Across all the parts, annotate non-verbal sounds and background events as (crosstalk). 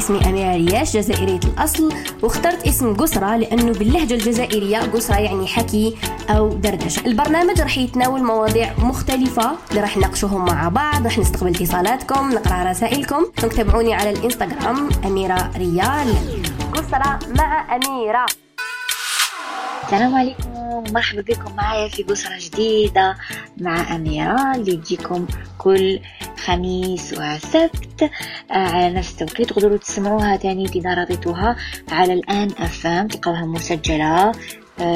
اسمي أميرة رياش جزائرية الأصل واخترت اسم قسرة لأنه باللهجة الجزائرية قسرة يعني حكي أو دردشة. البرنامج راح يتناول مواضيع مختلفة اللي راح نناقشوهم مع بعض راح نستقبل اتصالاتكم نقرأ رسائلكم. تابعوني على الإنستغرام أميرة ريال. قسرة مع أميرة. السلام عليكم. مرحبا بكم معايا في قصرة جديدة مع أميرة اللي تجيكم كل خميس وسبت. آه، على نفس التوقيت تقدروا تسمعوها تاني إذا رضيتوها على الآن أفام تلقوها مسجلة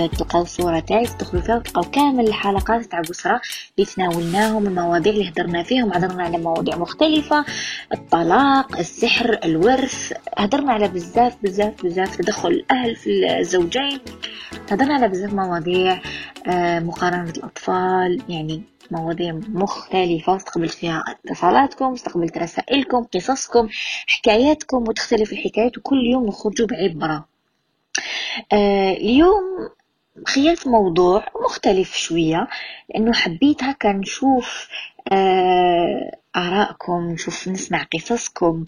تلقاو صورة تاعي تدخلوا فيها وتلقاو كامل الحلقات تاع بسرة اللي تناولناهم المواضيع اللي هدرنا فيهم هدرنا على مواضيع مختلفة الطلاق السحر الورث هدرنا على بزاف بزاف بزاف تدخل الأهل في الزوجين هدرنا على بزاف مواضيع آه، مقارنة الأطفال يعني مواضيع مختلفة استقبلت فيها اتصالاتكم استقبلت رسائلكم قصصكم حكاياتكم وتختلف الحكايات وكل يوم نخرجوا بعبرة. آه اليوم خيرت موضوع مختلف شوية لأنه حبيت هكا نشوف آه آرائكم نشوف نسمع قصصكم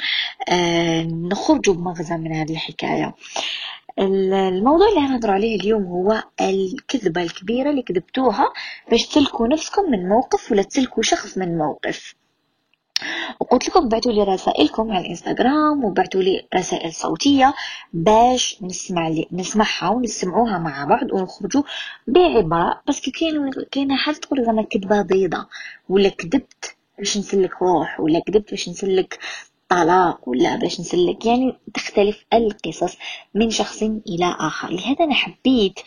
آه نخرجوا بمغزى من هذه الحكاية. الموضوع اللي هنهضر عليه اليوم هو الكذبة الكبيرة اللي كذبتوها باش تسلكوا نفسكم من موقف ولا تسلكوا شخص من موقف. وقلت لكم بعتوا لي رسائلكم على الإنستغرام وبعتوا لي رسائل صوتية باش نسمع لي نسمعها ونسمعوها مع بعض ونخرجوا بعبارة بس كاين كاينة حاجة تقول زعما كذبة بيضة ولا كذبت باش نسلك روح ولا كذبت باش نسلك طلاق ولا باش نسلك يعني تختلف القصص من شخص إلى آخر. لهذا أنا حبيت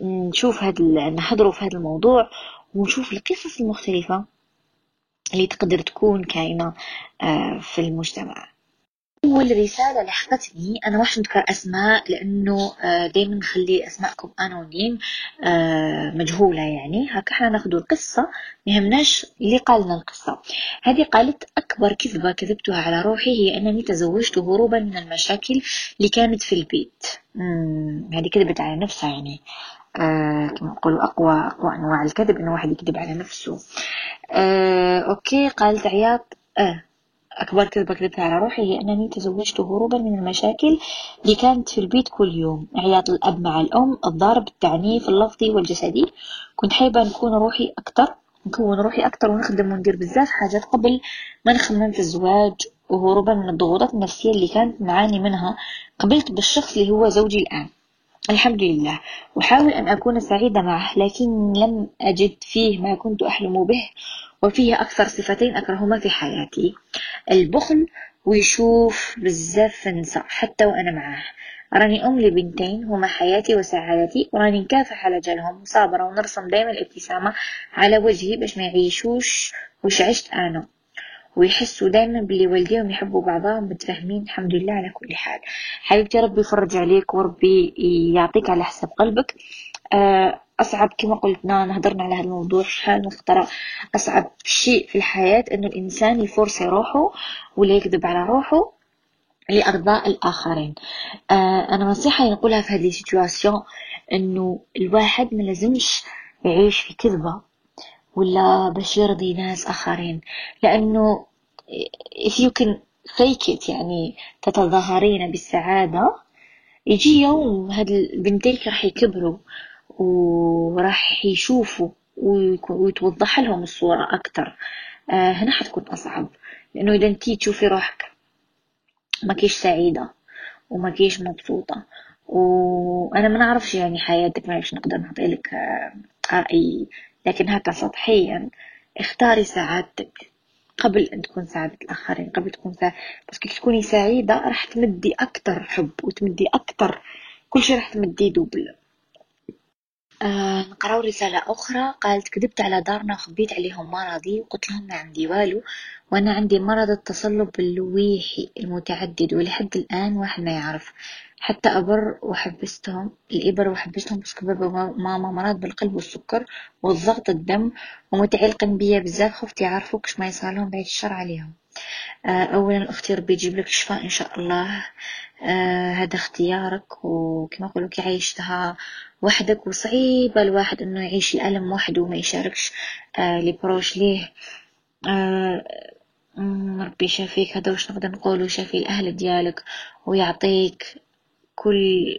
نشوف هذا نحضروا في هذا الموضوع ونشوف القصص المختلفة. اللي تقدر تكون كائنة آه، في المجتمع. أول رسالة لحقتني أنا واش نذكر أسماء لأنه آه، دايما نخلي أسماءكم أنونيم آه، مجهولة يعني. هكا إحنا ناخدو القصة ميهمناش اللي قالنا القصة. هذه قالت أكبر كذبة كذبتها على روحي هي أنني تزوجت هروبا من المشاكل اللي كانت في البيت. هذه كذبت على نفسها يعني. آه كما نقولوا أقوى أقوى أنواع الكذب إنه واحد يكذب على نفسه. آه أوكي قالت عياط. آه أكبر كذبة كذبتها على روحي هي أنني تزوجت هروبا من المشاكل اللي كانت في البيت كل يوم. عياط الأب مع الأم الضرب التعنيف اللفظي والجسدي. كنت حابة نكون روحي أكتر نكون روحي أكتر ونخدم وندير بزاف حاجات قبل ما نخمم في الزواج وهروبا من الضغوطات النفسية اللي كانت نعاني منها قبلت بالشخص اللي هو زوجي الآن. الحمد لله. أحاول أن أكون سعيدة معه لكن لم أجد فيه ما كنت أحلم به وفيه أكثر صفتين أكرههما في حياتي. البخل ويشوف بزاف نساء حتى وأنا معاه راني أم لبنتين هما حياتي وسعادتي. وراني نكافح على جالهم صابرة ونرسم دايما الابتسامة على وجهي باش ما يعيشوش وش عشت أنا. ويحسوا دايما باللي والديهم يحبوا بعضهم متفاهمين الحمد لله على كل حال. حبيبتي ربي يفرج عليك وربي يعطيك على حسب قلبك. آه، أصعب كما قلنا نهضرنا على هذا الموضوع شحال من أصعب شيء في الحياة إنه الإنسان يفرص روحه ولا يكذب على روحه لأرضاء الآخرين. آه أنا نصيحة نقولها في هذه السيتواسيون إنه الواحد ما لازمش يعيش في كذبة. ولا باش يرضي ناس آخرين؟ لأنه if you can fake it يعني تتظاهرين بالسعادة. يجي يوم هاد البنتين راح يكبروا وراح يشوفوا ويتوضح لهم الصورة أكتر. آه هنا حتكون أصعب. لأنه إذا أنتي تشوفي روحك ما كيش سعيدة وما كيش مبسوطة. وأنا ما نعرفش يعني حياتك ما نقدر نعطيلك آه، رأي لكن هكا سطحيا اختاري سعادتك قبل أن تكون سعادة الآخرين قبل تكون سعادة بس كي تكوني سعيدة راح تمدي أكتر حب وتمدي أكتر كل شيء راح تمدي دوبل. نقراو رسالة أخرى. قالت كذبت على دارنا وخبيت عليهم مرضي وقلت لهم ما عندي والو وأنا عندي مرض التصلب اللويحي المتعدد ولحد الآن واحد ما يعرف. حتى أبر وحبستهم الإبر وحبستهم بسبب ماما مرض بالقلب والسكر والضغط الدم ومتعلقين بيا بزاف خفت يعرفوا كش ما يصالهم بعد الشر عليهم. آه، أولا أختي ربي يجيب لك الشفاء إن شاء الله. آه هذا اختيارك وكما نقولوا كي عيشتها وحدك وصعيبة الواحد إنه يعيش الألم وحده وما يشاركش آه لبروش ليه. آه ربي يشافيك. هذا واش نقدر نقولو؟ يشافي الأهل ديالك ويعطيك كل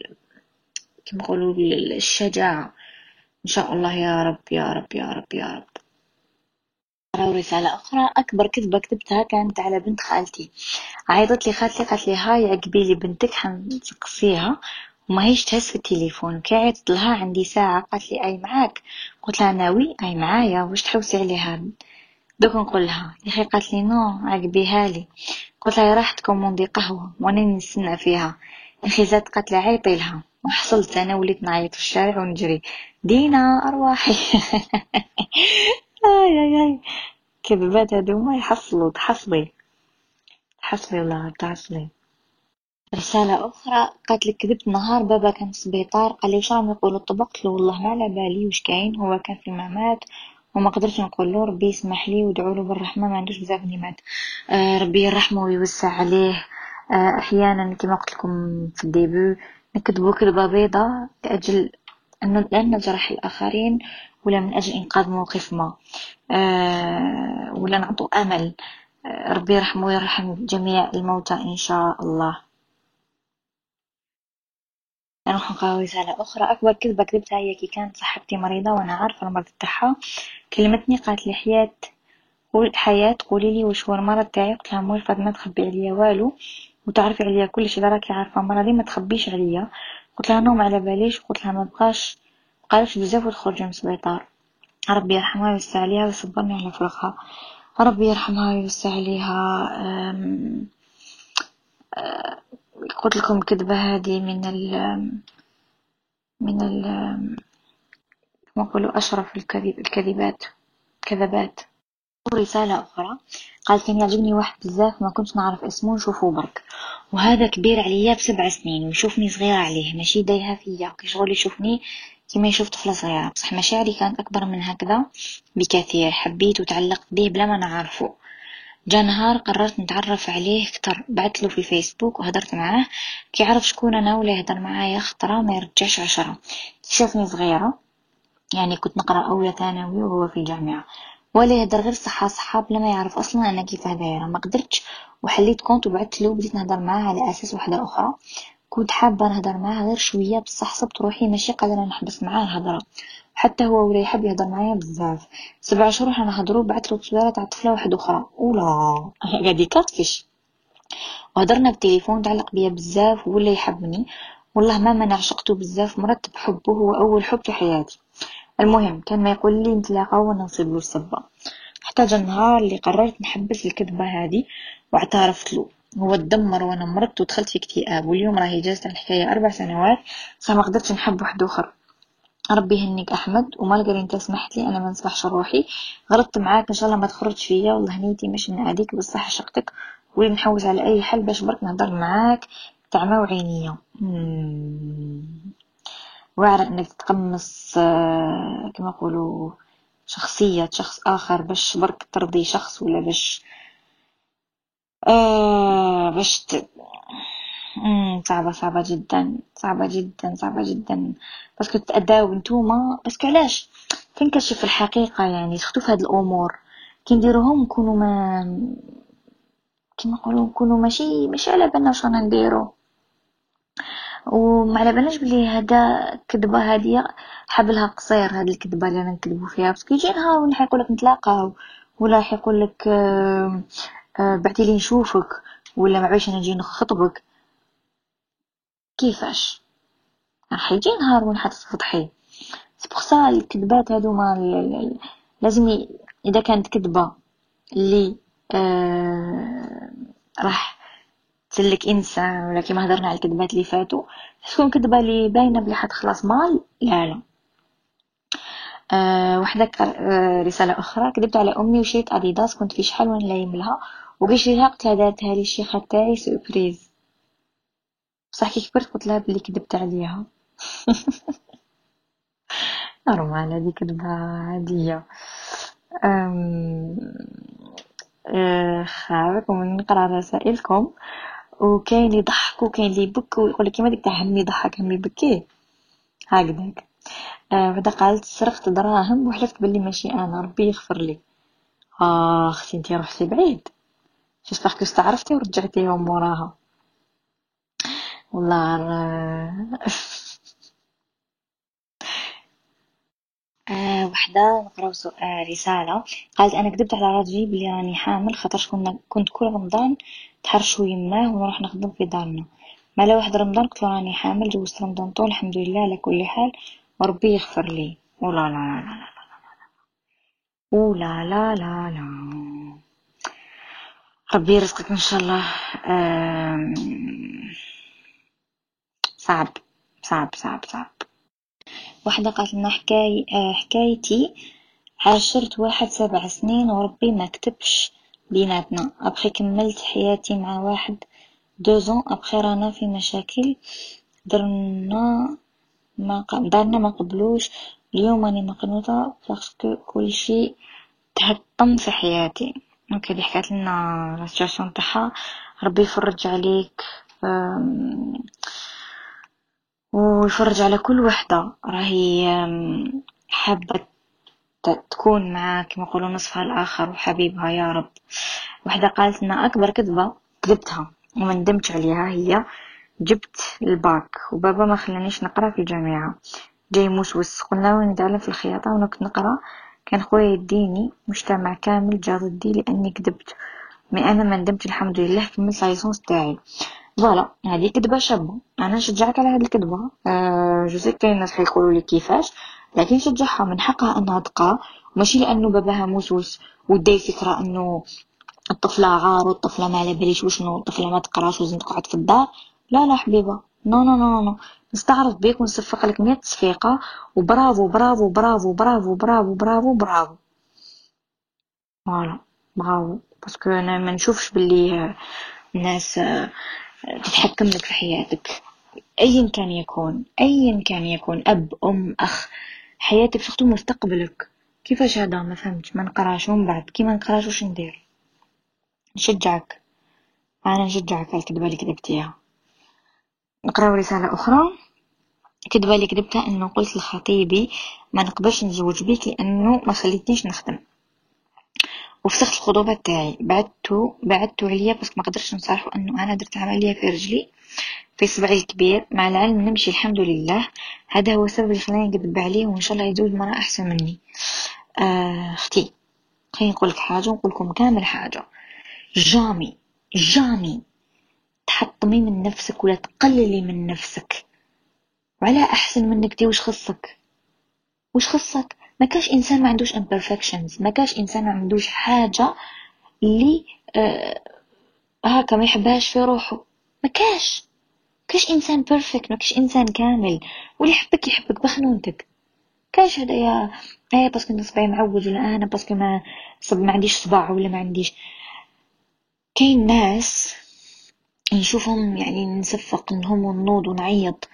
كما نقولوا الشجاعة. إن شاء الله يا رب يا رب يا رب يا رب. رسالة أخرى. أكبر كذبة كتبتها كانت على بنت خالتي. عيطت لي خالتي قالت لي هاي عقبي لي بنتك حنسقسيها. وما هيش تهز في التليفون. كي عيطت لها؟ عندي ساعة. قالت لي أي معاك. قلت لها ناوي؟ أي معايا. واش تحوسي عليها؟ دوك نقول لها. يا أخي قالت لي نو عقبيها لي قلت لها راح تكوموندي قهوة وأنا نستنى فيها. يا أخي زاد قالت لي عيطي لها. وحصلت أنا وليت نعيط في الشارع ونجري. دينا أرواحي. (laughs) آي آي آي. كذبات هادوما يحصلوا تحصلي. تحصلي والله تحصلي؟ رسالة أخرى قالت لك كذبت نهار بابا كان في السبيطار قال لي وش راهم يقولوا؟ الطبق قلت له. والله ما على بالي وش كاين هو كان في مامات وما قدرتش نقول له ربي يسمح لي وادعوا له بالرحمة ما عندوش بزاف نيمات. آه ربي يرحمه ويوسع عليه. آه أحيانا كما قلت لكم في الديبو نكذبوا كذبة بيضة لأجل أنه لا نجرح الآخرين ولا من أجل إنقاذ موقف ما. آه ولا نعطوا أمل. آه ربي يرحمه ويرحم جميع الموتى إن شاء الله. نروح نقرا رسالة أخرى. أكبر كذبة كذبتها هي كي كانت صاحبتي مريضة وأنا عارفة المرض تاعها كلمتني قالت لي حياة قول حياة قولي لي وش هو المرض تاعي قلت لها موالفة ما تخبي عليا والو وتعرفي عليا كل شيء راكي عارفة مرضي ما تخبيش عليا. قلت لها نوم على باليش. وقلت لها ما بقاش بقالش بزاف وتخرج من السبيطار. ربي يرحمها ويوسع عليها ويصبرني على فراقها ربي يرحمها ويوسع عليها قلت لكم الكذبة هذه من ال من ال كما نقولوا أشرف الكذب الكذبات كذبات ورسالة أخرى قال كان يعجبني واحد بزاف ما كنتش نعرف اسمه نشوفه برك. وهذا كبير عليا بسبع سنين ويشوفني صغيرة عليه ماشي دايها فيا كي شغل يشوفني كيما يشوف طفلة صغيرة بصح مشاعري كانت أكبر من هكذا بكثير. حبيت وتعلقت به بلا ما نعرفه. جا نهار قررت نتعرف عليه كتر بعت له في الفيسبوك وهدرت معاه. كي عرف شكون أنا ولا يهدر معايا خطرة ما يرجعش عشرة. شافني صغيرة. يعني كنت نقرأ اولى ثانوي وهو في الجامعة. ولا يهدر غير صحة صحة بلا ما يعرف أصلا أنا كيف دايرة ما قدرتش وحليت كونت وبعت له وبديت نهدر معاه على أساس وحدة أخرى. كنت حابة نهدر معاه غير شوية بصح صبت روحي ماشي قادرة نحبس معاه الهضرة. حتى هو ولا يحب يهضر معايا بزاف. سبع شهور حنا نهضرو بعثلو تصويرة تاع طفلة واحدة أخرى. أولا (laughs) قاعد يكطفش وهضرنا بالتليفون تعلق بيا بزاف ولا يحبني. والله ما ما عشقته بزاف مرتب حبه هو أول حب في حياتي. المهم كان ما يقول لي نتلاقاو ونصيب له السبة. حتى جا النهار اللي قررت نحبس الكذبة هذه واعترفت له. هو تدمر وأنا مرضت ودخلت في اكتئاب واليوم راهي على الحكاية أربع سنوات ما قدرتش نحب واحد آخر. ربي يهنيك أحمد وما أنت سمحت لي أنا ما نصبحش روحي. غلطت معاك إن شاء الله ما تخرجش فيا والله نيتي مش نعاديك بصح عشقتك ولي نحوس على أي حل باش برك نهضر معاك. تعمى وعينيا. واعرة إنك تتقمص آه، كما يقولوا شخصية شخص آخر باش برك ترضي شخص ولا باش آه باش ت... صعبة صعبة جدا صعبة جدا صعبة جدا. parce que تتأذاو نتوما parce que علاش؟ تنكشف الحقيقة يعني surtout في هاد الأمور. كي نديروهم نكونو ما كيما نقولو نكونو ماشي ماشي على بالنا واش نديرو. وما على بالناش بلي هذا الكذبة هادية حبلها قصير هاد الكذبة اللي رانا نكذبو فيها. parce que يجي نهار حيقولك نتلاقاو ولا راح يقولك آه بعتيلي نشوفك ولا معليش أنا نجي نخطبك؟ كيفاش؟ راح يجي نهار وين حتفضحي c'est pour الكذبات هادوما لازم إذا كانت كذبة اللي آه راح تسلك إنسان ولا كيما هضرنا على الكذبات اللي فاتوا تكون كذبة اللي باينة بلي حتخلص مال لا لا. آه وحدك آه رسالة أخرى كذبت على أمي وشريت أديداس كنت في شحال وين لايم لها قلت لها دارتها لي الشيخة تاعي سوربريز بصح كي كبرت قلت لها بلي كدبت عليها. نورمال هذه كدبة عادية. خاوكم نقرا رسائلكم. وكاين يضحك وكاين اللي يبكي ويقول لك كيما ديك تاع همي يضحك همي يبكي هكذاك. بعدا قالت سرقت دراهم وحلفت بلي ماشي أنا ربي يغفر لي. اخ أنتي رحتي بعيد. جيسبر كو استعرفتي ورجعتيهم موراها والله آه وحدة نقراو سؤال رسالة قالت أنا كذبت على راجلي بلي راني حامل خاطرش كنا كنت كل رمضان تحرشو يماه ونروح نخدم في دارنا ما لا واحد رمضان قلت راني حامل جوزت رمضان طول الحمد لله على كل حال وربي يغفر لي ولا لا لا لا لا ولا لا لا لا ربي يرزقك إن شاء الله. صعب صعب صعب صعب. واحدة قالت لنا حكاي آه، حكايتي. عاشرت واحد سبع سنين وربي ما كتبش بيناتنا. أبخي كملت حياتي مع واحد douze ans, après رانا في مشاكل. درنا ما دارنا ما قبلوش. اليوم راني مقنوطة parce que كل شيء تحطم في حياتي. donc هادي حكات لنا la situation تاعها. ربي يفرج عليك ويفرج على كل وحدة. راهي حابة تكون معاه كما يقولوا نصفها الآخر وحبيبها يا رب. وحدة قالت لنا أكبر كذبة كذبتها وما ندمتش عليها هي جبت الباك. وبابا ما خلانيش نقرأ في الجامعة. جاي موسوس قلنا نتعلم في الخياطة وأنا كنت نقرأ. كان خويا يديني مجتمع كامل جا ضدي لأني كذبت. mais أنا ما ندمت الحمد لله كملت la licence تاعي. voilà هذه كذبة شابة. أنا نشجعك على هذه الكذبة. أه je كاين الناس حيقولوا لي كيفاش لكن نشجعها من حقها أنها تقرا ماشي لأنه باباها موسوس وداي فكرة أنه الطفلة عار والطفلة ما على باليش وشنو؟ الطفلة ما تقراش ولازم تقعد في الدار. لا لا حبيبة. no no no no نستعرض بيك ونصفق لك مية تصفيقة و bravo bravo bravo bravo bravo bravo bravo. voilà bravo. parce que أنا ما نشوفش باللي الناس تتحكم لك في حياتك. ايا كان يكون ايا كان يكون أب أم أخ حياتك surtout مستقبلك. كيفاش هذا؟ ما فهمتش ما نقراش. ومن بعد كي ما نقراش واش ندير؟ نشجعك. أنا نشجعك على الكذبه اللي كذبتيها نقراو رسالة أخرى. كذبه اللي كذبتها أنه قلت لخطيبي ما نقبلش نتزوج بيك لأنه ما خليتنيش نخدم. وفسخت الخطوبة تاعي بعدتو بعدتو عليا بس ما قدرتش نصالحو أنه أنا درت عمليه في رجلي في صبعي الكبير. مع العلم نمشي الحمد لله. هذا هو السبب اللي خلاني نكذب عليه وإن شاء الله يزوج مرة أحسن مني. آه، أختي خليني نقول لك حاجة ونقول لكم كامل حاجة. جامي جامي. تحطمي من نفسك ولا تقللي من نفسك. وعلى أحسن منك دي وش خصك. وش خصك؟ ما كاش إنسان ما عندوش imperfections. ما كاش إنسان ما عندوش حاجة اللي آه هاكا ما يحبهاش في روحه. ما كاش. كاش إنسان perfect ما كاش إنسان كامل. واللي يحبك يحبك بخنونتك. كاش هدايا إيه parce que نصبعي معوج ولا أنا parce que ما صب ما عنديش صباع ولا ما عنديش. كاين ناس نشوفهم يعني نصفق انهم ونوض ونعيط.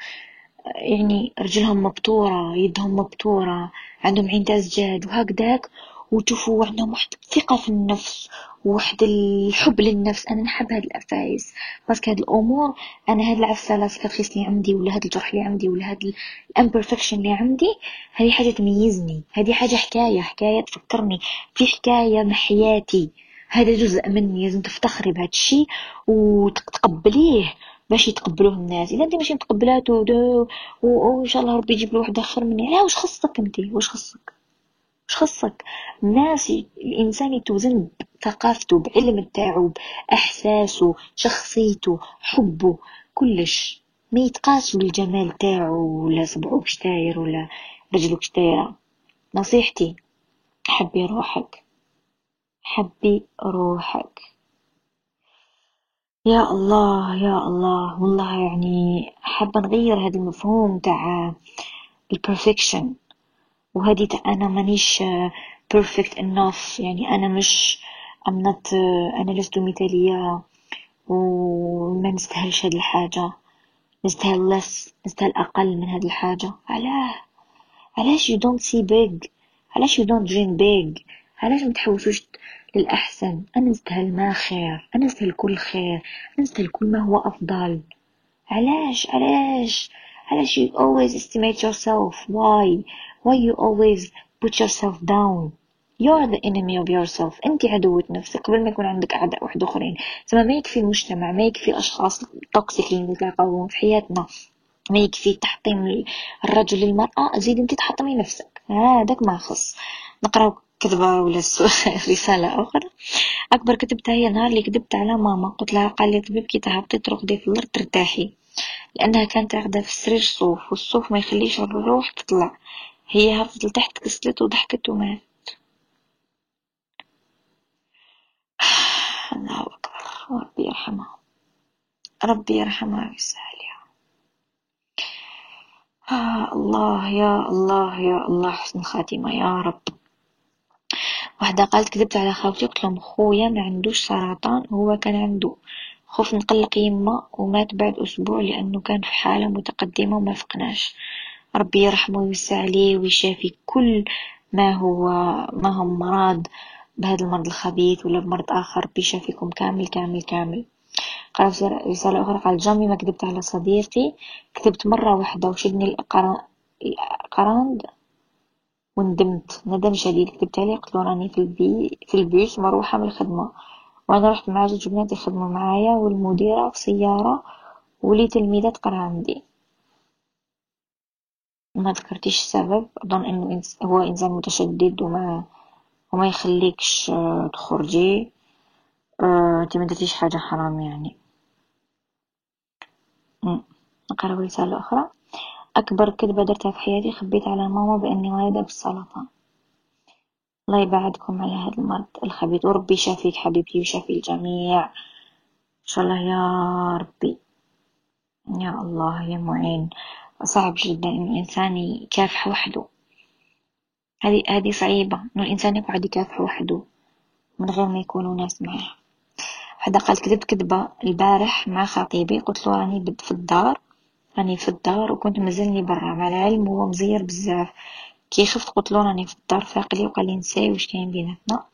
يعني رجلهم مبتورة يدهم مبتورة عندهم عين جاد وهكذاك. وتشوفوا عندهم واحد الثقة في النفس وواحد الحب للنفس. أنا نحب هاد الافايس parce que هاد الأمور أنا هاد العفسة la cicatrice اللي عندي ولا هاد الجرح اللي عندي ولا هاد ال imperfection اللي عندي هذه حاجة تميزني هذه حاجة حكاية حكاية تفكرني في حكاية من حياتي. هذا جزء مني لازم تفتخري بهذا الشيء وتقبليه باش يتقبلوه الناس. اذا انت ماشي متقبلاته وان شاء الله ربي يجيب واحد آخر مني. لا واش خصك انت واش خصك؟ واش خصك؟ الناس الإنسان يتوزن بثقافته بعلم تاعو باحساسه شخصيته حبه كلش. ما يتقاس بالجمال تاعو ولا صبعو كش داير ولا رجلو كش دايره نصيحتي حبي روحك. حبي روحك. يا الله يا الله. والله يعني حابة نغير هذا المفهوم تاع البرفكشن وهذه تاع أنا مانيش perfect enough. يعني أنا مش I'm not أنا لست مثالية. وما نستاهلش هاد الحاجة. نستاهل less نستاهل أقل من هاد الحاجة. علاه علاش you don't see big علاش you don't dream big علاش ما تحوسوش للأحسن. أنا نستاهل ما خير. أنا نستاهل كل خير. أنا نستاهل كل ما هو أفضل. علاش؟ علاش؟ علاش you always estimate yourself? Why? Why you always put yourself down? You're the enemy of yourself. أنت عدوة نفسك. قبل ما يكون عندك أعداء واحد آخرين. زعما ما يكفي المجتمع ما يكفي الاشخاص التوكسيك اللي نتلاقاوهم في حياتنا. ما يكفي تحطيم الرجل للمرأة. زيد أنت تحطمي نفسك. هذاك ما خص. نقراو كذبة ولا (laughs) رسالة أخرى. أكبر كتبتها هي نهار اللي كذبت على ماما. قلت لها قال لي طبيب كي تهبطي ترقدي في الأرض ترتاحي. لأنها كانت راقدة في السرير صوف والصوف ما يخليش الروح تطلع. هي هبطت لتحت كسلت وضحكت ومات (sighs) الله أكبر. ربي يرحمها. ربي يرحمها ويسهلها. آه (sighs) الله يا الله يا الله حسن الخاتمة يا رب. واحدة قالت كذبت على خاوتي قلت لهم خويا ما عندوش سرطان هو كان عنده خوف نقلق يما ومات بعد أسبوع لأنه كان في حالة متقدمة وما فقناش. ربي يرحمه ويوسع عليه ويشافي كل ما هو ما هو مرض بهذا المرض الخبيث ولا بمرض آخر ربي يشافيكم كامل كامل كامل. قرأت رسالة أخرى قال جامي ما كذبت على صديقي كذبت مرة واحدة وشدني القراند وندمت. ندم شديد. كتبت عليه قلت له راني في البي في البيس مروحة من الخدمة. وأنا رحت مع زوج بنات يخدموا معايا والمديرة في سيارة ولي تلميذة تقرا عندي. ما ذكرتيش السبب. أظن إنه هو إنسان متشدد وما وما يخليكش آه، تخرجي. آه، انتي ما درتيش حاجة حرام يعني. نقرأ رسالة أخرى. أكبر كذبة درتها في حياتي خبيت على ماما بإني والدة بالسرطان الله يبعدكم على هذا المرض. الخبيث وربي يشافيك حبيبتي ويشافي الجميع. إن شاء الله يا ربي. يا الله يا معين. صعب جدا إنه الإنسان يكافح وحده. هذه هذه صعيبة إنه الإنسان يقعد يكافح وحده من غير ما يكونوا ناس معه حدا قال كذبت كذبة البارح مع خطيبي. قلت له راني في الدار. راني في الدار وكنت مازلني برا. مع العلم هو مزير بزاف. كي خفت قلت له راني في الدار فاقلي وقال لي نساي واش كاين بيناتنا.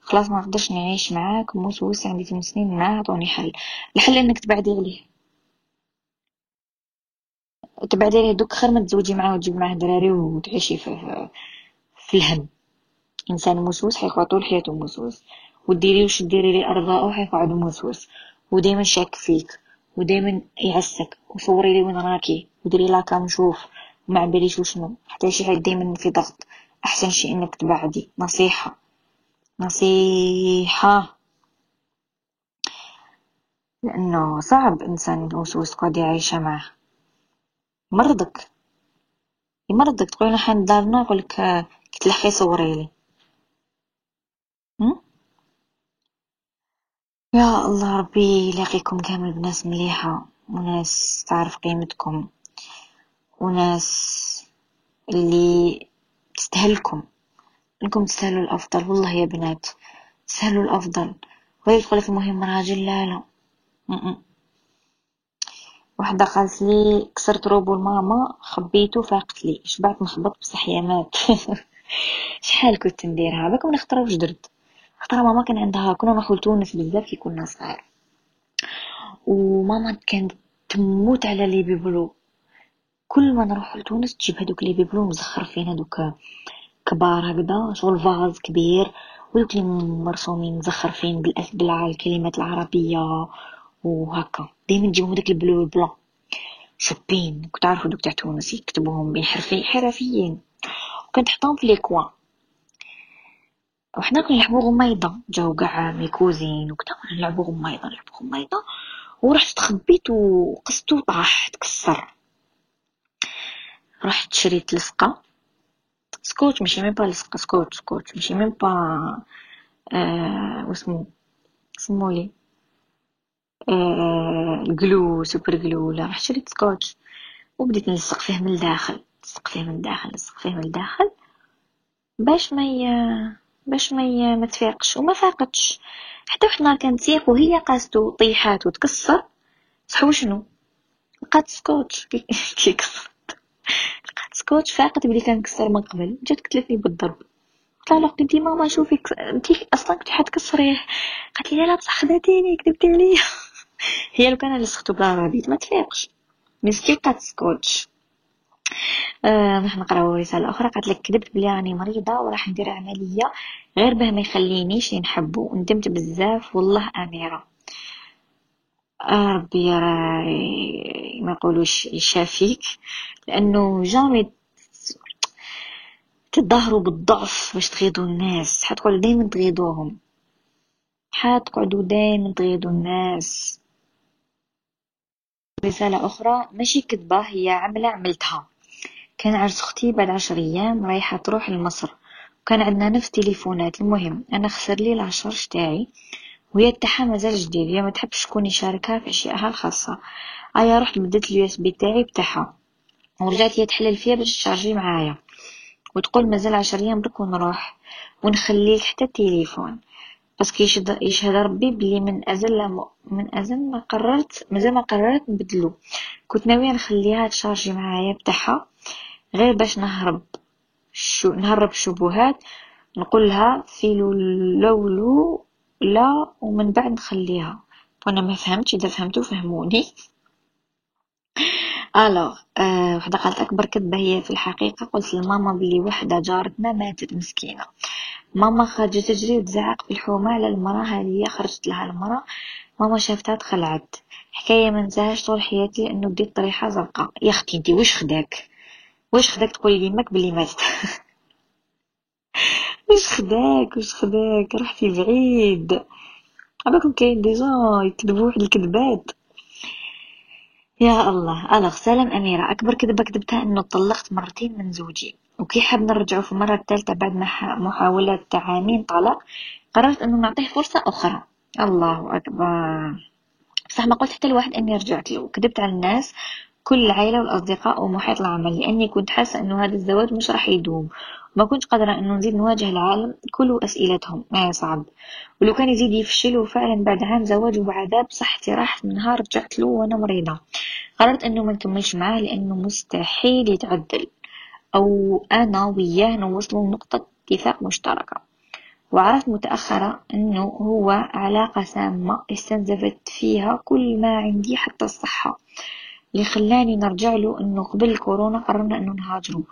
خلاص ما نقدرش نعيش معاك. موسوس عندي ثمان سنين ما عطوني حل. الحل انك تبعدي عليه. تبعدي عليه دوك خير ما تزوجي معاه وتجيب معاه دراري وتعيشي في, في الهم. إنسان موسوس حيقعد طول حياته موسوس وديري وش ديري لي ارضاءه حيقعد موسوس ودايما شاك فيك. ودايما يعسك وصوري لي وين راكي وديري لاكا نشوف وما عباليش وشنو حتى شي حد دايما في ضغط. أحسن شي إنك تبعدي. نصيحة. نصيحة. لأنه صعب إنسان الوسوس تقعدي عايشة معه. مرضك. يمرضك. تقولي نحن دارنا يقولك كي تلحقي صوري لي. يا الله ربي يلاقيكم كامل بناس مليحة وناس تعرف قيمتكم وناس اللي تستهلكم انكم تستاهلوا الأفضل. والله يا بنات تستاهلوا الأفضل. وهي تقولك المهم راجل. لا لا. م-م. وحدة قالت لي كسرت ربو لماما خبيته فاقت لي. شبعت نخبط بصح يا مات (laughs) شحال كنت نديرها؟ بكم نختار واش درت. خاطر ماما كان عندها كنا نروحو لتونس بزاف كي كنا صغار. وماما كانت تموت على les bibelots كل ما نروح لتونس تجيب هذوك les bibelots مزخرفين هذوك كبار هكذا شغل vase كبير. ودوك اللي مرسومين مزخرفين بالكلمات العربية. وهكا. دايما نجيبهم داك ال bleu ال blanc شابين كنت عارفو دوك تاع تونس يكتبوهم بين حرفي حرفيين. وكنت حطهم في les coins وحنا كنلعبو غميضة جاو قاع mes cousines وكدا نلعبو غميضة نلعبو غميضة ورحت تخبيت وقصتو طاح تكسر. رحت شريت لصقة. سكوتش ماشي même pas لصقة scotch scotch ماشي même pas آه واسمو سمولي آه super glue لا رحت شريت سكوتش. وبديت نلصق فيه من الداخل نلصق فيه من الداخل نلصق فيه من الداخل باش ما باش ما ما تفيقش وما فاقتش. حتى واحد النهار كانت تسيق وهي قاستو طيحات وتكسر صح شنو؟ لقات سكوتش. (laughs) كي كسرت. لقات سكوتش فاقت بلي كان كسر من قبل جات قتلتني بالضرب؟ قلت لها قلت ماما شوفي انتي أصلا كنتي حتكسريه. قالت لي لا بصح خدعتيني كذبتي عليا. (laughs) هي لو كان لصقتو بلا رابيط ما تفيقش. mais لقات سكوتش. راح نقراو رسالة أخرى. قالت لك كذبت بلي راني مريضة وراح ندير عملية غير به ما يخلينيش نحبو وندمت بزاف والله أميرة. آه ربي ما يقولوش يشافيك. لأنه جامي تظاهروا بالضعف باش تغيضوا الناس. حتقعدوا دايما تغيضوهم. حتقعدوا دايما تغيضوا الناس. رسالة أخرى ماشي كذبة هي عملة عملتها. كان عرس أختي بعد عشر أيام رايحة تروح لمصر. وكان عندنا نفس تليفونات المهم. أنا خسر لي العشرش تاعي وهي تاعها مازال جديد هي ما تحبش شكون يشاركها في أشيائها الخاصة. أيا رحت بديت ال USB تاعي بتاعها. ورجعت هي تحلل فيها باش تشارجي معايا. وتقول مازال عشر أيام برك ونروح. ونخليك حتى التليفون. parce que يشهد, يشهد ربي بلي من أزل من أزل ما قررت مازال ما قررت نبدلو. كنت ناوية نخليها تشارجي معايا بتاعها. غير باش نهرب شو نهرب شبهات نقولها فيلو لولو لا ومن بعد نخليها. وأنا ما فهمتش إذا فهمتوا فهموني. (laughs) ألو أه وحدة قالت أكبر كذبة هي في الحقيقة. قلت لماما بلي وحدة جارتنا ماتت مسكينة. ماما خرجت تجري وتزعق في الحومة على المرأة هذه خرجت لها المرأة. ماما شافتها تخلعت. حكاية ما طول حياتي لأنه بديت طريحة زرقاء. يا أختي أنتي وش خداك؟ واش خداك تقولي لي ماك بلي ماتت (laughs) واش خداك؟ واش خداك؟ رحتي بعيد. عباكم كاين déjà يكذبوا واحد الكذبات. يا الله. alors. سلام أميرة. أكبر كذبة كذبتها إنه طلقت مرتين من زوجي. وكي حاب نرجعو في المره الثالثه بعد محاولة عامين طلاق قررت إنه نعطيه فرصة أخرى. الله أكبر. بصح ما قلت حتى لواحد اني رجعت له. كذبت على الناس كل العائلة والأصدقاء ومحيط العمل. لأني كنت حاسة أنه هذا الزواج مش راح يدوم. ما كنت قادرة أنه نزيد نواجه العالم كله أسئلتهم. ما صعب. ولو كان يزيد يفشل وفعلا بعد عام زواج وعذاب صحتي راحت من نهار رجعت له وأنا مريضة. قررت أنه ما نكملش معاه لأنه مستحيل يتعدل. أو أنا وياه نوصلوا لنقطة اتفاق مشتركة. وعرفت متأخرة أنه هو علاقة سامة استنزفت فيها كل ما عندي حتى الصحة. اللي خلاني نرجع له إنه قبل الكورونا قررنا إنه نهاجروا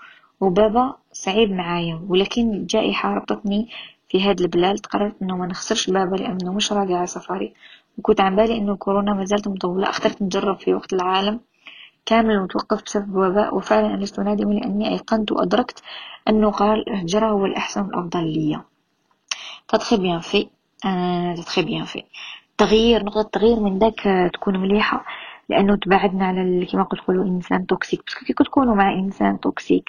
وبابا سعيد معايا ولكن الجائحة ربطتني في هاد البلاد قررت إنه ما نخسرش بابا لأنه مش راجع على سفري وكنت عن بالي إنه الكورونا ما زالت مطولة أخترت نجرب في وقت العالم كامل متوقف بسبب الوباء وفعلا لست نادمة لأني أيقنت وأدركت أنه قرار الهجرة هو الأحسن والأفضل لي تدخي بيان في تدخي بيان في تغيير نقطة تغيير من ذاك تكون مليحة. لأنه تبعدنا على كما قلت تقولوا إنسان toxique بس كي تكونوا مع إنسان toxique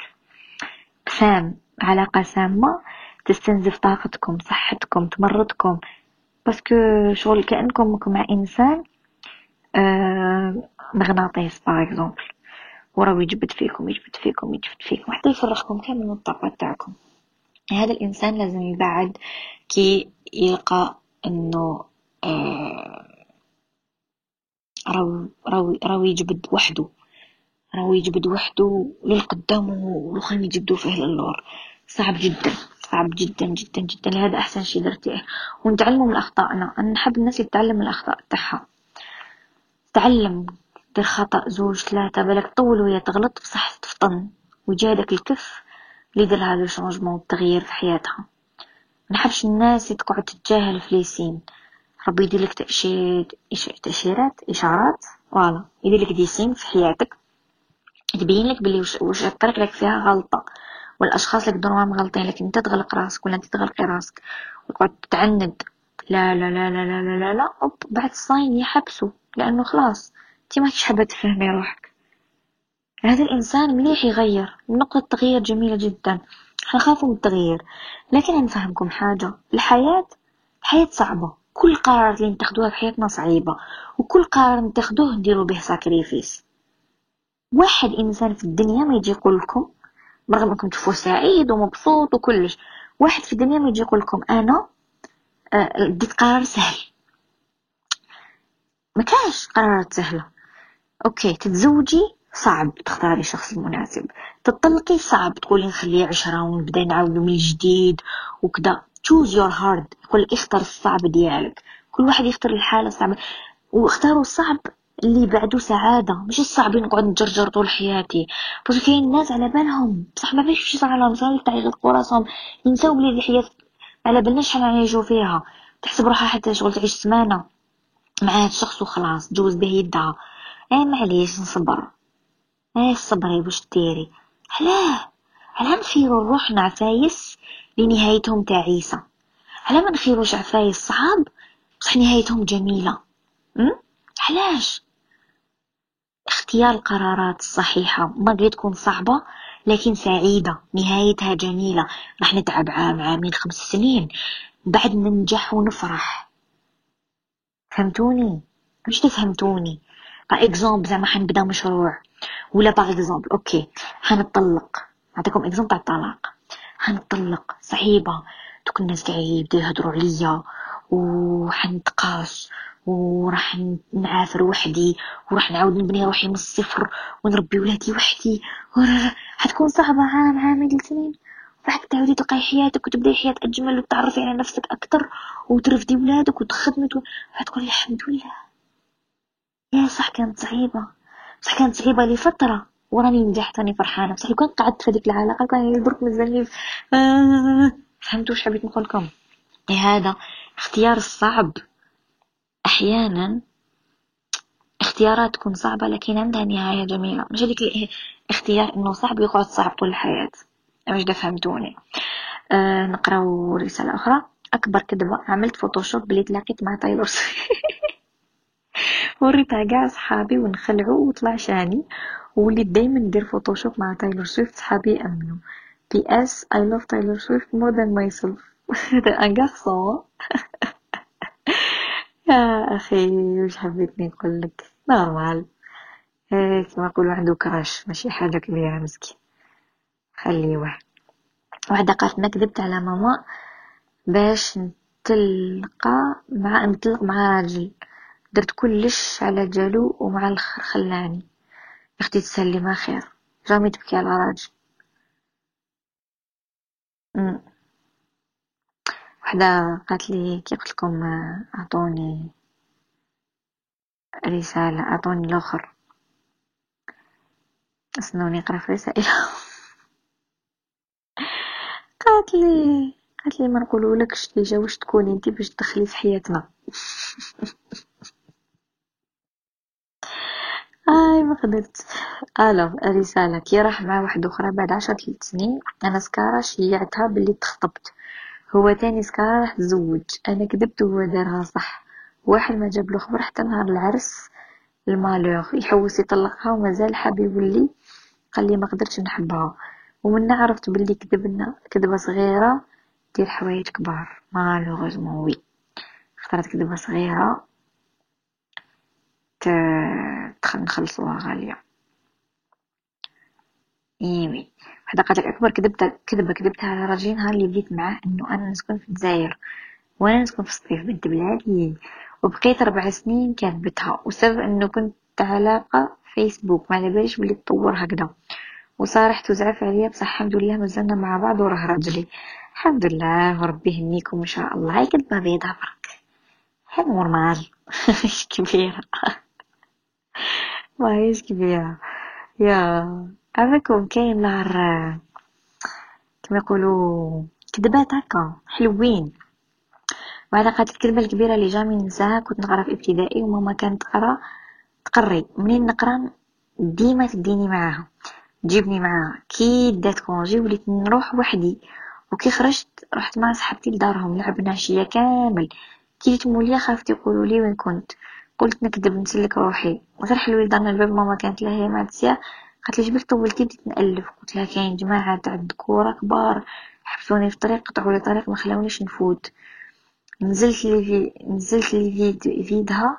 سام علاقة سامة تستنزف طاقتكم صحتكم تمرضكم parce que شغل كأنكم مع إنسان آه مغناطيس par exemple وراه يجبد فيكم يجبد فيكم يجبد فيكم. حتى يفرغكم كامل من الطاقة تاعكم. هذا الإنسان لازم يبعد كي يلقى إنه آه راهو راهو راهو يجبد وحده. راهو يجبد وحده للقدام والآخرين يجبدوا فيه للور صعب جدا صعب جدا جدا جدا. لهذا أحسن شي درتيه ونتعلموا من أخطائنا. أنا نحب الناس اللي تتعلم من الأخطاء تاعها. تعلم دير خطأ زوج ثلاثة بالك طول وهي تغلط بصح تفطن ويجي هذاك الكف اللي دير le changement في حياتها. منحبش الناس اللي تقعد تتجاهل في les signes ربي يدير لك تأشير تأشيرات إشارات voilà. يدير لك des signes في حياتك. تبين لك بلي وش, وش الطريق لك فيها غلطة. والأشخاص اللي قدروا مغلطين لك أنت تغلق راسك ولا أنت تغلقي راسك. وتقعد تعند لا لا لا لا لا لا لا, لا. بعد ال signes يحبسوا. لأنه خلاص أنت ما حابة تفهمي روحك. هذا الإنسان مليح يغير. نقطة تغيير جميلة جدا. حنخافوا من التغيير. لكن نفهمكم حاجة. الحياة الحياة صعبة. كل قرار اللي نتخدوها في حياتنا صعيبة وكل قرار نتخدوه نديرو به ساكريفيس واحد إنسان في الدنيا ما يجي يقول لكم رغم إنكم تشوفوه سعيد ومبسوط وكلش واحد في الدنيا ما يجي يقول لكم أنا آه، ديت قرار سهل. ما كاش قرارات سهلة. أوكي تتزوجي صعب تختاري الشخص المناسب تطلقي صعب تقولي نخلي عشرة ونبدأ نعاودو من جديد وكذا choose your hard يقول لك اختر الصعب ديالك. كل واحد يختار الحالة الصعبة. واختاروا الصعب اللي بعدو سعادة. مش الصعب نقعد نجرجر طول حياتي. بس كاين ناس على بالهم. بصح ما باش يصير على تاع يغلقوا راسهم. ينساو بلي الحياة على بالنا شحال نعيشو فيها. تحسب روحها حتى شغل تعيش سمانة. مع هاد الشخص وخلاص. تجوز به يدها. إيه معليش نصبر. إيه صبري واش ديري؟ علاه. علاه نخيرو روحنا عفايس. لنهايتهم تعيسة. علاه ما نخيروش عفايس صعاب بصح نهايتهم جميلة. م? علاش؟ اختيار القرارات الصحيحة. ما تكون صعبة لكن سعيدة. نهايتها جميلة. راح نتعب عام عامين خمس سنين. بعد ننجح ونفرح. فهمتوني؟ مش تفهمتوني. par exemple زعما حنبدأ مشروع. ولا par exemple OK. حنطلق. نعطيكم exemple تاع الطلاق حنطلق. صعيبة. دوك الناس قاع يبداو يهضروا عليا وحنتقاس وراح نعافر وحدي وراح نعاود نبني روحي من الصفر ونربي ولادي وحدي. حتكون صعبة. عام عامين سنين بعد تعاودي تلقاي حياتك وتبداي حياة أجمل وتعرفي على نفسك أكثر وترفدي ولادك وتخدمي وتقولي الحمد لله. يا صح كانت صعيبة. صح كانت صعيبة لفترة. وراني نجحت راني فرحانة. بصح لو كان قعدت في هذيك العلاقة كان درك مازالني آه فهمتوا واش حبيت نقولكم لهذا اختيار الصعب أحيانا اختيارات تكون صعبة لكن عندها نهاية جميلة. مش هذيك اختيار إنه صعب يقعد صعب طول الحياة. مش فهمتوني. آه نقراو رسالة أخرى. أكبر كذبة عملت Photoshop بلي تلاقيت مع تايلور (laughs) وريتها كاع صحابي ونخلعو وطلع شاني وليت دايما ندير Photoshop مع تايلور سويفت صحابي يأمنوا PS I love Taylor Swift more than myself. (laughs) هذا un garçon. (laughs) يا أخي وش حبيتني نقول لك؟ normal. كما يقولوا عنده crush ماشي حاجة كبيرة مسكين. خليه واحد. وحده قالت أنا كذبت على ماما باش نتلقى مع نتلق مع راجل. درت كلش على جالو ومع الآخر خلاني. أختي تستاهلي ما خير. jamais تبكي على راجل وحدة قالت لي كي قلت لكم أعطوني رسالة أعطوني الآخر. استنوني اقرا في رسائل. (laughs) قالت لي قالت لي ما نقولولكش déjà واش تكوني انت باش تدخلي في حياتنا. (laughs) اي ما قدرت alors رسالة كي راح مع واحدة أخرى بعد عشر سنين؟ أنا سكارة شيعتها باللي تخطبت. هو تاني سكارة راح تزوج. أنا كذبت وهو دارها صح. واحد ما جاب له خبر حتى نهار العرس. ال malheur. يحوس يطلقها ومازال حاب يولي. قال لي ما قدرتش نحبها. ومن عرفت باللي كذبنا. كذبة صغيرة. دير حوايج كبار. malheureusement oui اختارت كذبة صغيرة. نخلصوها غالية. ايوي وحدة قالت لك أكبر كذبة كذبة كذبتها على راجل نهار اللي بديت معاه إنه أنا نسكن في الجزائر وأنا نسكن في الصيف بنت بلادي. وبقيت ربع سنين كذبتها وسبب إنه كنت علاقة فيسبوك. ما على باليش بلي تطور هكذا. وصارحت وزعف عليا بصح الحمد لله مازلنا مع بعض وراه راجلي الحمد لله وربي يهنيكم إن شاء الله. هاي كدبة بيضة برك. هاد نورمال إيش ما إيش كبيرة يا عافاكم كاين نهار كما يقولوا كذبات هكا حلوين. وعلى قالت الكذبة الكبيرة اللي جامي ننساها كنت نقرأ في ابتدائي وماما كانت تقرأ تقري. منين نقرأ؟ ديما تديني معاها. تجيبني معاها. كي دات كونجي وليت نروح وحدي. وكي خرجت رحت مع صحابتي لدارهم. لعبنا عشية كامل. كي جيت مولية خافت يقولوا لي وين كنت. قلت نكذب نسلك روحي. غير حلوي دارنا الباب ماما كانت لها هي معدسية قالت لي جبت طولتي بديت نألف قلت لها كاين جماعة تاع الذكورة كبار حبسوني في طريق قطعوا لي طريق ما خلاونيش نفوت. نزلت لي في نزلت لي فيد فيدها.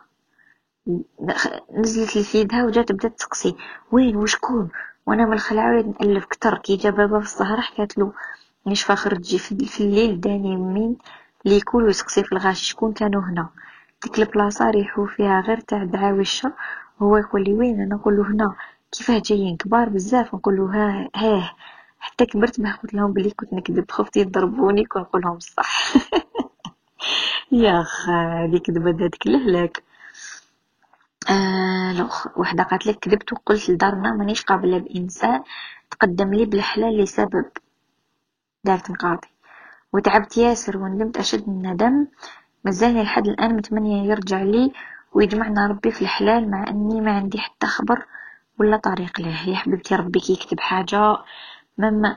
نزلت لي فيدها وجات بدات تسقسي. وين؟ وشكون وأنا من الخلعة نألف كتر كي جا بابا في السهرة حكات له نش فاخر تجي في الليل؟ داني مين لي يكون ويسقسي في الغاش؟ شكون كانوا هنا؟ ديك البلاصة ريحو فيها غير تاع دعاوي الشر هو يقول لي وين أنا؟ نقول له هنا. كيفاه؟ جايين كبار بزاف. نقول له ها هاه. حتى كبرت ما قلت لهم بلي كنت نكذب. خفت يضربوني كون نقول لهم الصح (laughs) يا هذيك كذبة داتك لهلاك آه لو وحدة قالت لك كذبت وقلت لدارنا مانيش قابلة بإنسان تقدم لي بالحلال لسبب. دارت نقاضي وتعبت ياسر وندمت أشد الندم. مازالني لحد الآن متمنية يرجع لي ويجمعنا ربي في الحلال مع أني ما عندي حتى خبر ولا طريق له. يا حبيبتي ربي كي يكتب حاجة مما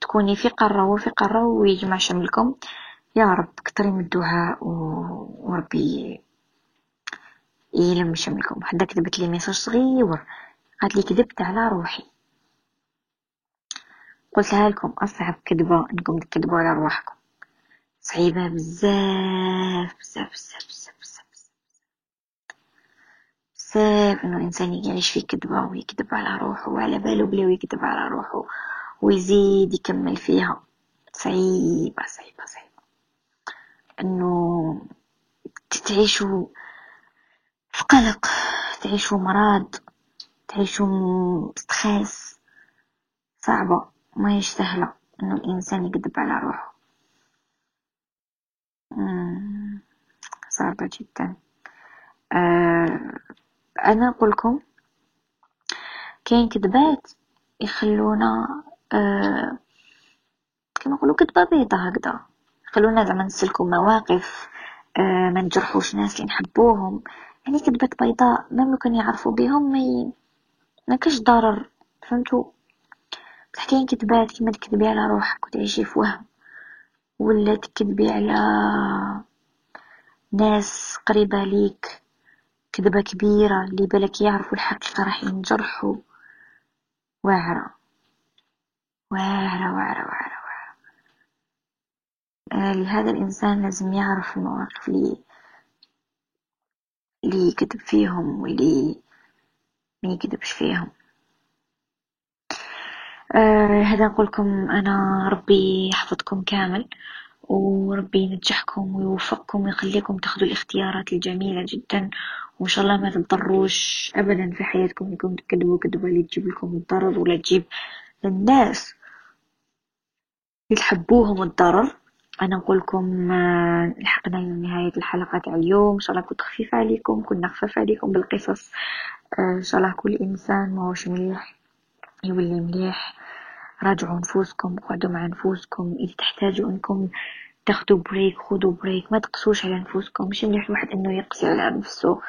تكوني في قارة وفي قارة ويجمع شملكم. يا رب كتري من الدعاء وربي يلم شملكم. وحدة كتبت لي ميساج صغير قالت لي كذبت على روحي. قلتها لكم أصعب كذبة إنكم تكذبوا على رواحكم. صعيبة بزاف بزاف بزاف بزاف بزاف بزاف. إنه الإنسان يعيش في كذبة ويكذب على روحه وعلى باله بلي يكذب على روحه ويزيد يكمل فيها. صعيبة صعيبة صعيبة. إنه تعيشوا في قلق تعيشوا مرض تعيشوا ستريس صعبة ما سهلة إنه الإنسان يكذب على روحه. صعبة جدا. آه أنا نقولكم كاين كذبات يخلونا آه كما نقولوا كذبة بيضة هكذا. يخلونا زعما نسلكو مواقف آه ما نجرحوش ناس اللي نحبوهم. يعني كذبة بيضاء مهما كان يعرفوا بهم ما ما كاش ضرر. فهمتوا؟ بصح كاين كذبات كيما تكذبي على روحك وتعيشي في وهم. ولا تكذبي على ناس قريبة ليك كذبة كبيرة اللي بالك يعرفوا الحقيقة راح ينجرحوا. واعرة واعرة واعرة واعرة واعرة. آه، لهذا الإنسان لازم يعرف المواقف اللي اللي يكذب فيهم واللي ما يكذبش فيهم. آه هذا نقولكم أنا ربي يحفظكم كامل وربي ينجحكم ويوفقكم ويخليكم تاخذوا الاختيارات الجميلة جدا وإن شاء الله ما تضروش أبدا في حياتكم إنكم تكذبوا كذبة اللي تجيب لكم الضرر ولا تجيب للناس اللي تحبوهم الضرر. أنا نقولكم آه، لحقنا لنهاية الحلقة تاع اليوم إن شاء الله كنت خفيفة عليكم كنا خفاف عليكم بالقصص. آه، إن شاء الله كل إنسان ماهوش مليح. يولي مليح. راجعوا نفوسكم قعدوا مع نفوسكم. إذا تحتاجوا أنكم تاخدوا break خدوا break ما تقسوش على نفوسكم. مش مليح الواحد أنه يقسي على نفسه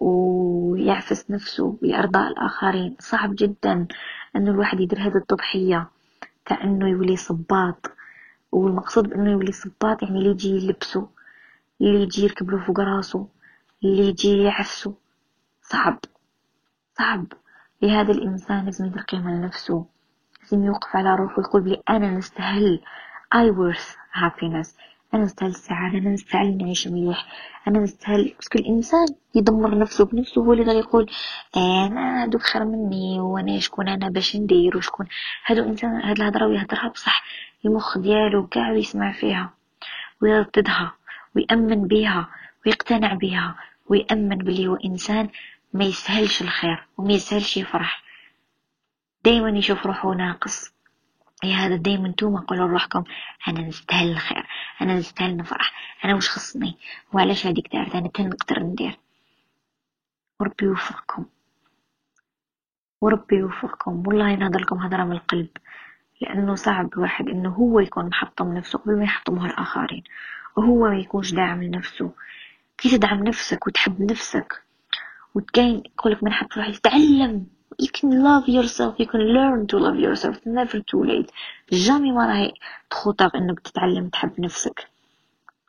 ويعفس نفسه لإرضاء الآخرين. صعب جدا أنه الواحد يدير هذه التضحية. كأنه يولي صباط. والمقصود بأنه يولي صباط يعني اللي يجي يلبسه اللي يجي يركب له فوق راسه اللي يجي يعفسه. صعب. صعب. لهذا الإنسان لازم يدير قيمة لنفسه لازم يوقف على روحه ويقول بلي أنا نستاهل. I worth happiness. أنا نستاهل السعادة. أنا نستاهل نعيش مليح. أنا نستاهل باسكو الإنسان يدمر نفسه بنفسه. هو اللي غادي يقول أنا هادوك خير مني وأنا شكون أنا باش ندير وشكون. هادو إنسان هاد الهضرة ويهضرها بصح. المخ ديالو قاع يسمع فيها. ويرددها. ويأمن بها. ويقتنع بها. ويأمن بلي هو إنسان ما يسهلش الخير وما يسهلش يفرح. دايما يشوف روحه ناقص. يا هذا؟ دايما نتوما قولوا لروحكم أنا نستاهل الخير أنا نستاهل نفرح أنا وش خصني؟ وعلاش هذيك دارت أنا كان نقدر ندير. وربي يوفقكم. وربي يوفقكم. والله ينهضر لكم هضرة من القلب. لأنه صعب الواحد إنه هو يكون محطم نفسه قبل ما يحطمه الآخرين. وهو ما يكونش داعم لنفسه. كي تدعم نفسك وتحب نفسك وتكاين يقولك من حب روحي تتعلم you can love yourself you can learn to love yourself. Never too late. جامي ما راهي تخوطر إنك تتعلم تحب نفسك.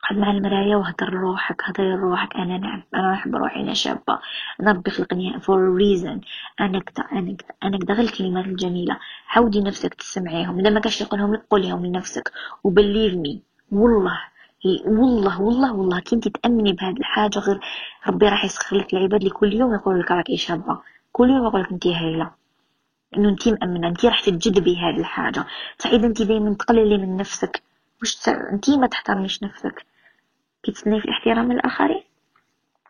قعد مع المراية وهدر لروحك هدر لروحك أنا نعم أنا نحب روحي أنا شابة. أنا ربي خلقني for a reason. أنا كدا أنا كدا أنا كدا غير الكلمات الجميلة. عودي نفسك تسمعيهم. إذا ما كاش تقولهم لك قوليهم لنفسك. و believe me. والله. والله والله والله كنتي تأمني بهذه الحاجة غير ربي راح يسخر لك العباد اللي كل يوم يقول لك راكي شابة كل يوم يقولك أنتي هايلة. إنه أنتي مأمنة أنتي راح تجذبي هذه الحاجة. فإذا أنتي دايما تقللي من نفسك وش أنتي ما تحترميش نفسك. كي في الاحترام الآخرين.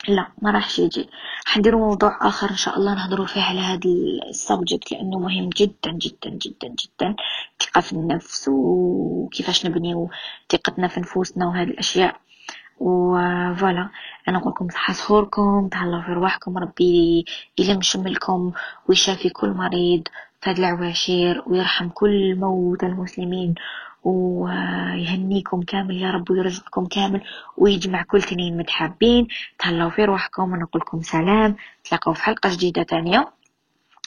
لا ما راحش يجي. حنديرو موضوع آخر إن شاء الله نهضروا فيه على هذا ال subject لأنه مهم جدا جدا جدا جدا. ثقة في النفس وكيفاش نبنيو ثقتنا في نفوسنا وهذه الأشياء. وفوالا أنا نقول لكم صحة سحوركم تهلاو في رواحكم. ربي يلم شملكم ويشافي كل مريض في هاد العواشير ويرحم كل موتى المسلمين. ويهنيكم كامل يا رب ويرزقكم كامل ويجمع كل تنين متحابين. تهلاو في روحكم ونقول لكم سلام. تلاقوا في حلقة جديدة تانية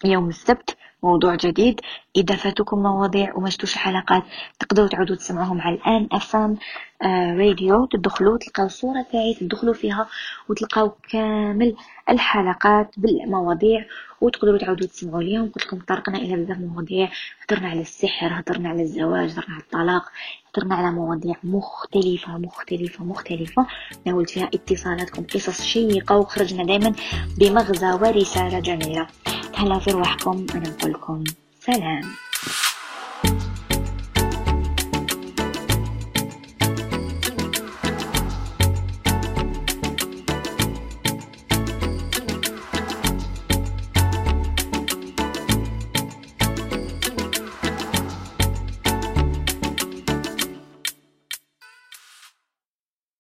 يوم السبت. موضوع جديد. إذا فاتوكم مواضيع وما شفتوش الحلقات تقدروا تعودوا تسمعوهم على الآن أفام آه راديو. تدخلوا تلقاو الصورة تاعي تدخلوا فيها وتلقاو كامل الحلقات بالمواضيع وتقدروا تعودوا تسمعوا اليوم. قلت لكم طرقنا إلى بزاف مواضيع. هضرنا على السحر هضرنا على الزواج هضرنا على الطلاق. هضرنا على مواضيع مختلفة مختلفة مختلفة. ناولت فيها اتصالاتكم قصص شيقة وخرجنا دايما بمغزى ورسالة جميلة. تهلا في روحكم أنا نقول لكم سلام.